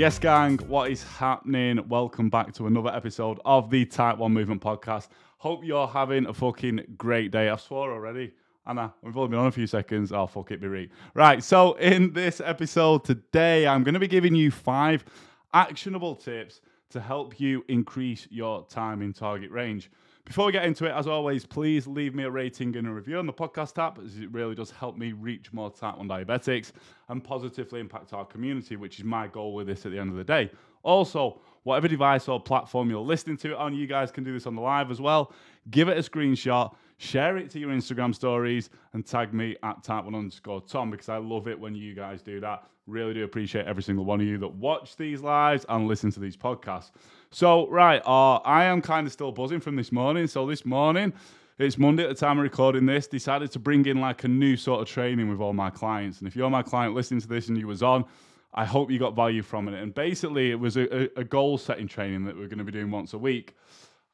Yes, gang, what is happening? Welcome back to another episode of the Type 1 Movement Podcast. Hope you're having a fucking great day. I swore already. Anna, we've only been on a few seconds. Oh, fuck it, be right. Right, so in this episode today, I'm going to be giving you five actionable tips to help you increase your time in target range. Before we get into it, as always, please leave me a rating and a review on the podcast app, as it really does help me reach more type 1 diabetics and positively impact our community, which is my goal with this at the end of the day. Also, whatever device or platform you're listening to it on, you guys can do this on the live as well. Give it a screenshot, share it to your Instagram stories, and tag me at type 1 underscore Tom because I love it when you guys do that. Really do appreciate every single one of you that watch these lives and listen to these podcasts. So, right, uh, I am kind of still buzzing from this morning. So, this morning, it's Monday at the time of recording this, decided to bring in like a new sort of training with all my clients. And if you're my client listening to this and you was on, I hope you got value from it. And basically, it was a, a goal setting training that we're going to be doing once a week.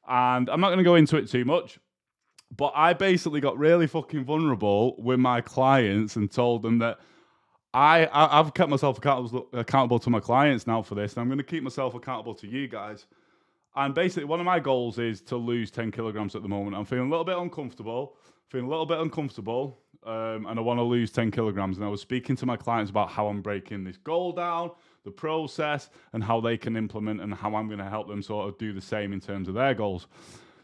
And I'm not going to go into it too much, but I basically got really fucking vulnerable with my clients and told them that I, I have kept myself accountable accountable to my clients now for this, and I'm going to keep myself accountable to you guys. And basically, one of my goals is to lose 10 kilograms at the moment. I'm feeling a little bit uncomfortable, feeling a little bit uncomfortable, um, and I want to lose 10 kilograms. And I was speaking to my clients about how I'm breaking this goal down, the process, and how they can implement, and how I'm going to help them sort of do the same in terms of their goals.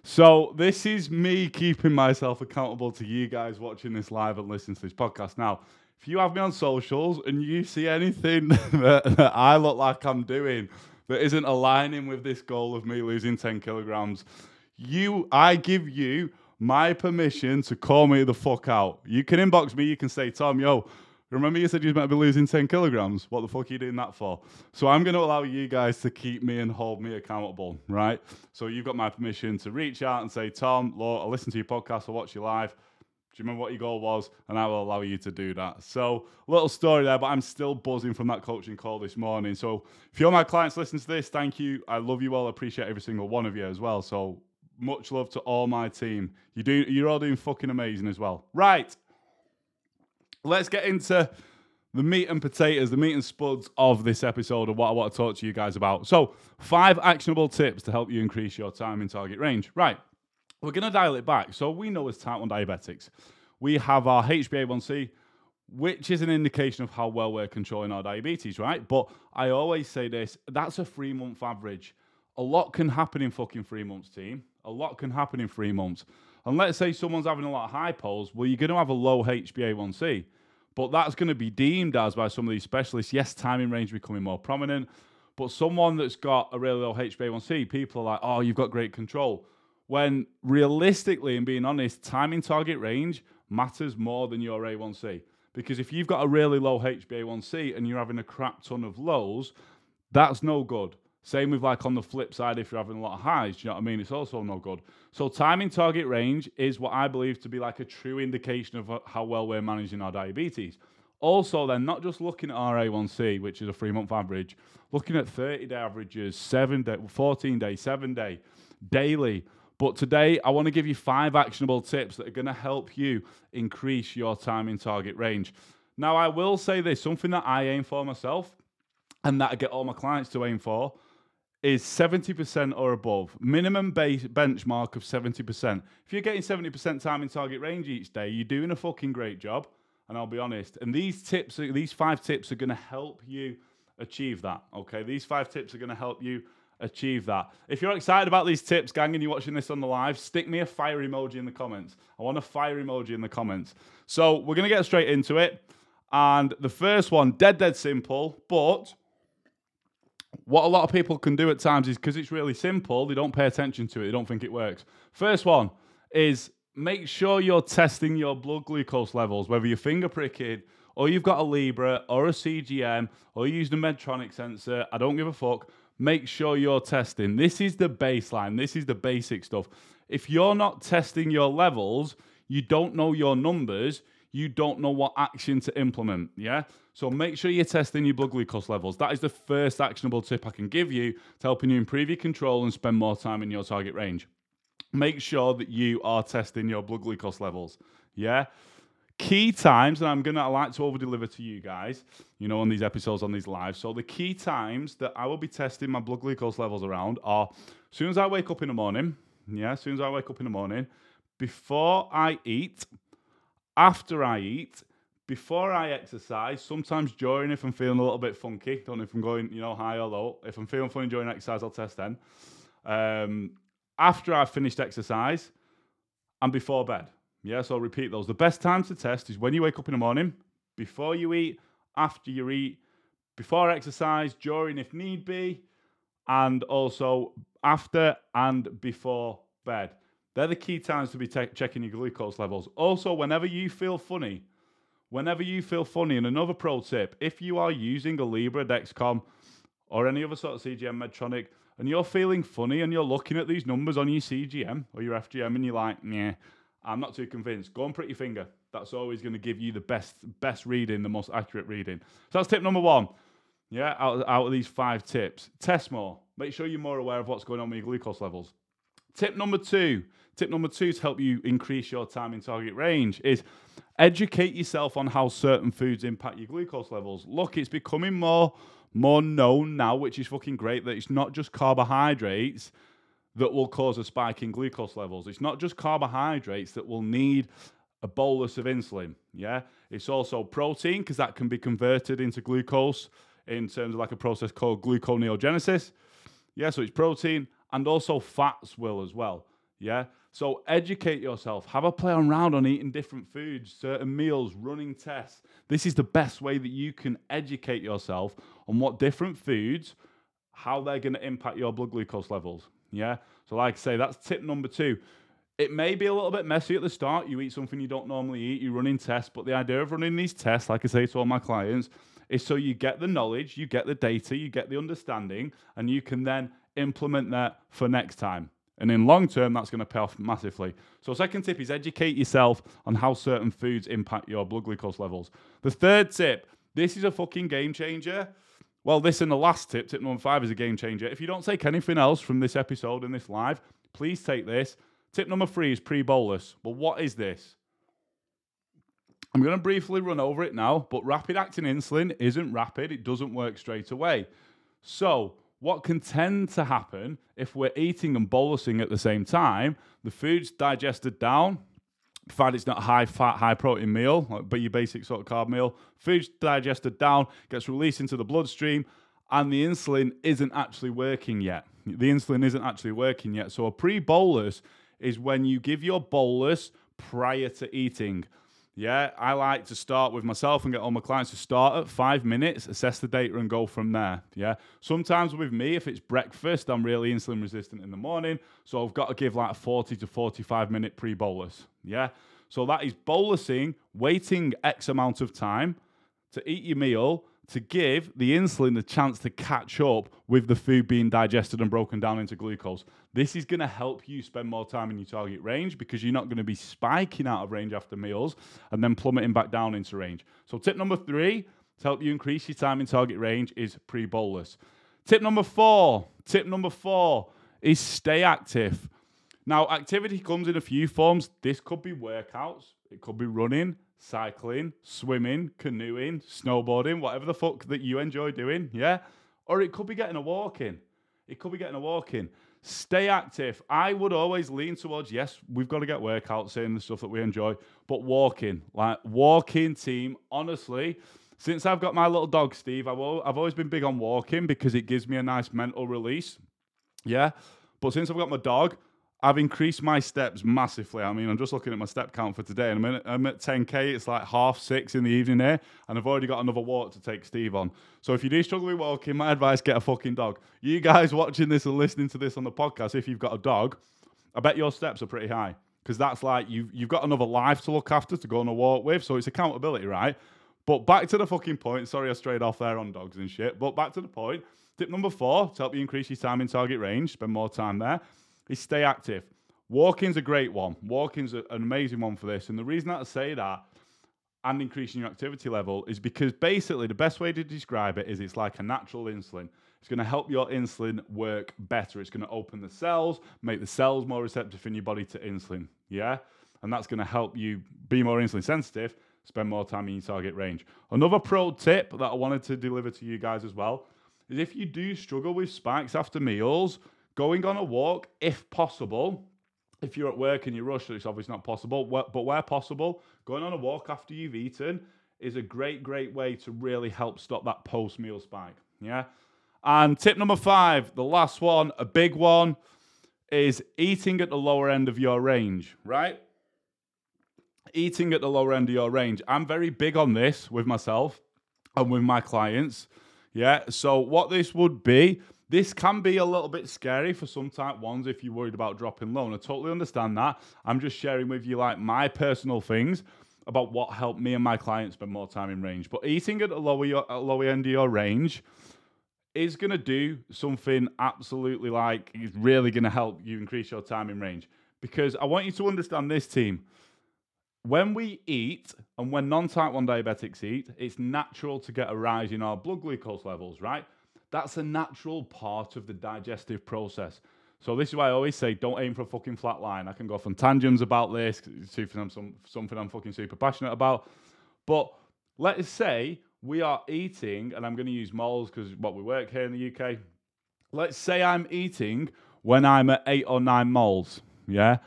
So, this is me keeping myself accountable to you guys watching this live and listening to this podcast. Now, if you have me on socials and you see anything that, that, I look like I'm doing that isn't aligning with this goal of me losing 10 kilograms, you, I give you my permission to call me the fuck out. You can inbox me, you can say, Tom, yo, remember you said you to be losing 10 kilograms? What the fuck are you doing that for? So I'm going to allow you guys to keep me and hold me accountable, right? So you've got my permission to reach out and say, Tom, Lord, I listen to your podcast, I watch you live do you remember what your goal was? And I will allow you to do that. So, little story there, but I'm still buzzing from that coaching call this morning. So, if you're my clients listening to this, thank you. I love you all. I appreciate every single one of you as well. So, much love to all my team. You do, you're all doing fucking amazing as well. Right. Let's get into the meat and potatoes, the meat and spuds of this episode of what I want to talk to you guys about. So, five actionable tips to help you increase your time in target range. Right. We're going to dial it back. So we know as type 1 diabetics, we have our HbA1c, which is an indication of how well we're controlling our diabetes, right? But I always say this that's a three month average. A lot can happen in fucking three months, team. A lot can happen in three months. And let's say someone's having a lot of hypos, well, you're going to have a low HbA1c. But that's going to be deemed as by some of these specialists, yes, time in range becoming more prominent. But someone that's got a really low HbA1c, people are like, oh, you've got great control when realistically and being honest, time in target range matters more than your A1C. Because if you've got a really low HbA1c and you're having a crap ton of lows, that's no good. Same with like on the flip side, if you're having a lot of highs, do you know what I mean? It's also no good. So time in target range is what I believe to be like a true indication of uh, how well we're managing our diabetes. Also, then not just looking at our A1C, which is a three month average, looking at 30 day averages, seven day, 14 day, seven day, daily, but today, I want to give you five actionable tips that are going to help you increase your time in target range. Now, I will say this something that I aim for myself and that I get all my clients to aim for is 70% or above. Minimum base benchmark of 70%. If you're getting 70% time in target range each day, you're doing a fucking great job. And I'll be honest. And these tips, these five tips are going to help you achieve that. Okay. These five tips are going to help you achieve that. If you're excited about these tips, gang, and you're watching this on the live, stick me a fire emoji in the comments. I want a fire emoji in the comments. So we're going to get straight into it. And the first one, dead, dead simple, but what a lot of people can do at times is because it's really simple, they don't pay attention to it, they don't think it works. First one is make sure you're testing your blood glucose levels, whether you're finger pricking or you've got a Libre or a CGM or you're using a Medtronic sensor. I don't give a fuck make sure you're testing. This is the baseline, this is the basic stuff. If you're not testing your levels, you don't know your numbers, you don't know what action to implement. Yeah. So make sure you're testing your blood glucose levels. That is the first actionable tip I can give you to helping you improve your control and spend more time in your target range. Make sure that you are testing your blood glucose levels. Yeah. Key times, and I'm gonna like to over deliver to you guys, you know, on these episodes, on these lives. So the key times that I will be testing my blood glucose levels around are as soon as I wake up in the morning, yeah, as soon as I wake up in the morning, before I eat, after I eat, before I exercise, sometimes during if I'm feeling a little bit funky, don't know if I'm going, you know, high or low. If I'm feeling funny during exercise, I'll test then. Um, after I've finished exercise and before bed. Yeah, so I'll repeat those. The best time to test is when you wake up in the morning, before you eat, after you eat, before exercise, during if need be, and also after and before bed. They're the key times to be te- checking your glucose levels. Also, whenever you feel funny, whenever you feel funny, and another pro tip, if you are using a Libre, Dexcom, or any other sort of CGM Medtronic, and you're feeling funny and you're looking at these numbers on your CGM or your FGM and you're like, yeah, I'm not too convinced. Go and prick your finger. That's always going to give you the best best reading, the most accurate reading. So that's tip number one. Yeah, out, out of these five tips, test more. Make sure you're more aware of what's going on with your glucose levels. Tip number two, tip number two to help you increase your time in target range is educate yourself on how certain foods impact your glucose levels. Look, it's becoming more more known now, which is fucking great, that it's not just carbohydrates that will cause a spike in glucose levels. It's not just carbohydrates that will need a bolus of insulin. Yeah, it's also protein because that can be converted into glucose in terms of like a process called gluconeogenesis. Yeah, so it's protein and also fats will as well. Yeah. So educate yourself. Have a play around on eating different foods, certain meals, running tests. This is the best way that you can educate yourself on what different foods, how they're going to impact your blood glucose levels. Yeah. So, like I say, that's tip number two. It may be a little bit messy at the start. You eat something you don't normally eat, you run in tests, but the idea of running these tests, like I say to all my clients, is so you get the knowledge, you get the data, you get the understanding, and you can then implement that for next time. And in long term, that's going to pay off massively. So, second tip is educate yourself on how certain foods impact your blood glucose levels. The third tip, this is a fucking game changer. Well, this and the last tip, tip number five, is a game changer. If you don't take anything else from this episode and this live, please take this. Tip number three is pre bolus. But what is this? I'm going to briefly run over it now, but rapid acting insulin isn't rapid, it doesn't work straight away. So, what can tend to happen if we're eating and bolusing at the same time, the food's digested down, provided it's not high fat, high protein meal, but your basic sort of carb meal, food's digested down, gets released into the bloodstream, and the insulin isn't actually working yet. The insulin isn't actually working yet. So a pre bolus is when you give your bolus prior to eating. Yeah, I like to start with myself and get all my clients to start at five minutes, assess the data, and go from there. Yeah, sometimes with me, if it's breakfast, I'm really insulin resistant in the morning, so I've got to give like a 40 to 45 minute pre bolus. Yeah, so that is bolusing, waiting X amount of time to eat your meal to give the insulin the chance to catch up with the food being digested and broken down into glucose. This is going to help you spend more time in your target range because you're not going to be spiking out of range after meals and then plummeting back down into range. So, tip number three to help you increase your time in target range is pre bolus. Tip number four, tip number four is stay active. Now, activity comes in a few forms. This could be workouts, it could be running, cycling, swimming, canoeing, snowboarding, whatever the fuck that you enjoy doing, yeah? Or it could be getting a walk in. It could be getting a walk in. Stay active. I would always lean towards yes, we've got to get workouts in, the stuff that we enjoy, but walking, like walking team, honestly, since I've got my little dog, Steve, I've, I've always been big on walking because it gives me a nice mental release. Yeah. But since I've got my dog, I've increased my steps massively. I mean, I'm just looking at my step count for today, and I'm, in, I'm at 10k. It's like half six in the evening here, and I've already got another walk to take Steve on. So if you do struggle with walking, my advice: get a fucking dog. You guys watching this and listening to this on the podcast, if you've got a dog, I bet your steps are pretty high because that's like you've you've got another life to look after to go on a walk with. So it's accountability, right? But back to the fucking point. Sorry, I strayed off there on dogs and shit. But back to the point. Tip number four to help you increase your time in target range, spend more time there, is stay active. Walking's a great one. Walking's an amazing one for this. And the reason I say that and increasing your activity level is because basically the best way to describe it is it's like a natural insulin. It's going to help your insulin work better. It's going to open the cells, make the cells more receptive in your body to insulin. Yeah? And that's going to help you be more insulin sensitive, spend more time in your target range. Another pro tip that I wanted to deliver to you guys as well is if you do struggle with spikes after meals, going on a walk, if possible, if you're at work and you rush, it's obviously not possible, but where possible, going on a walk after you've eaten is a great, great way to really help stop that post meal spike. Yeah. And tip number five, the last one, a big one, is eating at the lower end of your range, right? Eating at the lower end of your range. I'm very big on this with myself and with my clients. Yeah. So, what this would be, this can be a little bit scary for some type ones if you're worried about dropping low. And I totally understand that. I'm just sharing with you like my personal things about what helped me and my clients spend more time in range. But eating at the lower, at lower end of your range is going to do something absolutely like it's really going to help you increase your time in range. Because I want you to understand this team. When we eat and when non type 1 diabetics eat, it's natural to get a rise in our blood glucose levels, right? That's a natural part of the digestive process. So this is why I always say don't aim for a fucking flat line. I can go on tangents about this, something I'm, something I'm fucking super passionate about. But let's say we are eating, and I'm going to use moles because what we work here in the UK. Let's say I'm eating when I'm at eight or nine moles, yeah,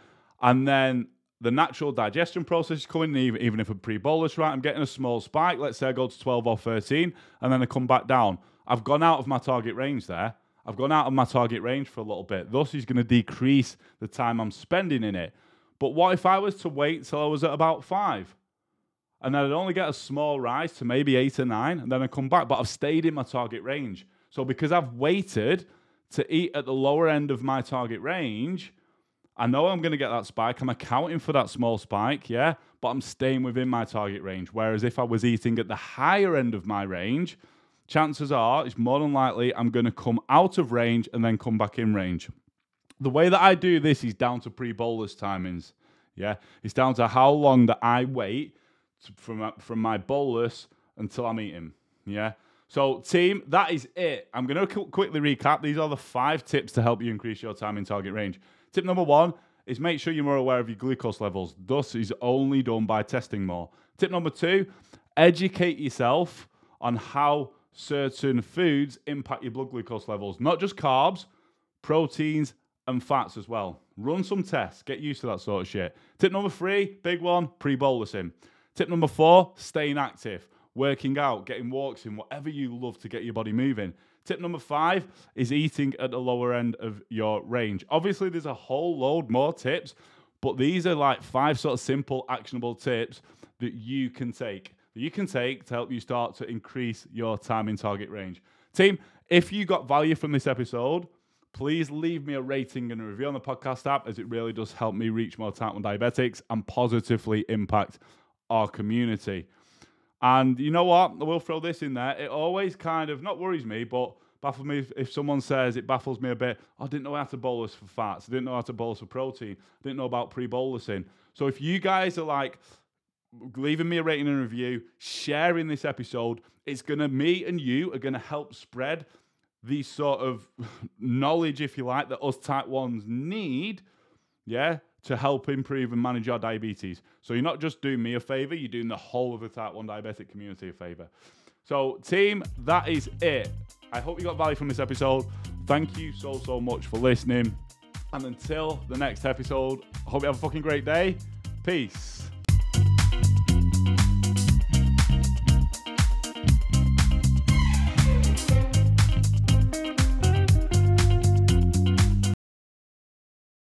and then the natural digestion process is coming, even, even if a pre-bolus, right? I'm getting a small spike. Let's say I go to 12 or 13, and then I come back down. I've gone out of my target range there. I've gone out of my target range for a little bit. Thus, he's going to decrease the time I'm spending in it. But what if I was to wait till I was at about five? and then I'd only get a small rise to maybe eight or nine, and then I come back. But I've stayed in my target range. So because I've waited to eat at the lower end of my target range, I know I'm going to get that spike. I'm accounting for that small spike, yeah, but I'm staying within my target range. Whereas if I was eating at the higher end of my range, chances are it's more than likely I'm going to come out of range and then come back in range. The way that I do this is down to pre bolus timings. Yeah, it's down to how long that I wait from from my bolus until I meet him. Yeah. So, team, that is it. I'm going to quickly recap. These are the five tips to help you increase your time in target range. Tip number one is make sure you're more aware of your glucose levels. Thus, is only done by testing more. Tip number two, educate yourself on how certain foods impact your blood glucose levels, not just carbs, proteins, and fats as well. Run some tests, get used to that sort of shit. Tip number three, big one, pre bolusing. Tip number four, staying active, working out, getting walks in, whatever you love to get your body moving. Tip number five is eating at the lower end of your range. Obviously, there's a whole load more tips, but these are like five sort of simple, actionable tips that you can take. That you can take to help you start to increase your time in target range. Team, if you got value from this episode, please leave me a rating and a review on the podcast app as it really does help me reach more type 1 diabetics and positively impact our community. And you know what? I will throw this in there. It always kind of not worries me, but baffles me if, if someone says it baffles me a bit. Oh, I didn't know how to bolus for fats. I didn't know how to bolus for protein. I didn't know about pre-bolusing. So if you guys are like leaving me a rating and review, sharing this episode, it's gonna me and you are gonna help spread the sort of knowledge, if you like, that us type ones need. Yeah, to help improve and manage our diabetes. So you're not just doing me a favor, you're doing the whole of the type 1 diabetic community a favor. So, team, that is it. I hope you got value from this episode. Thank you so, so much for listening. And until the next episode, hope you have a fucking great day. Peace.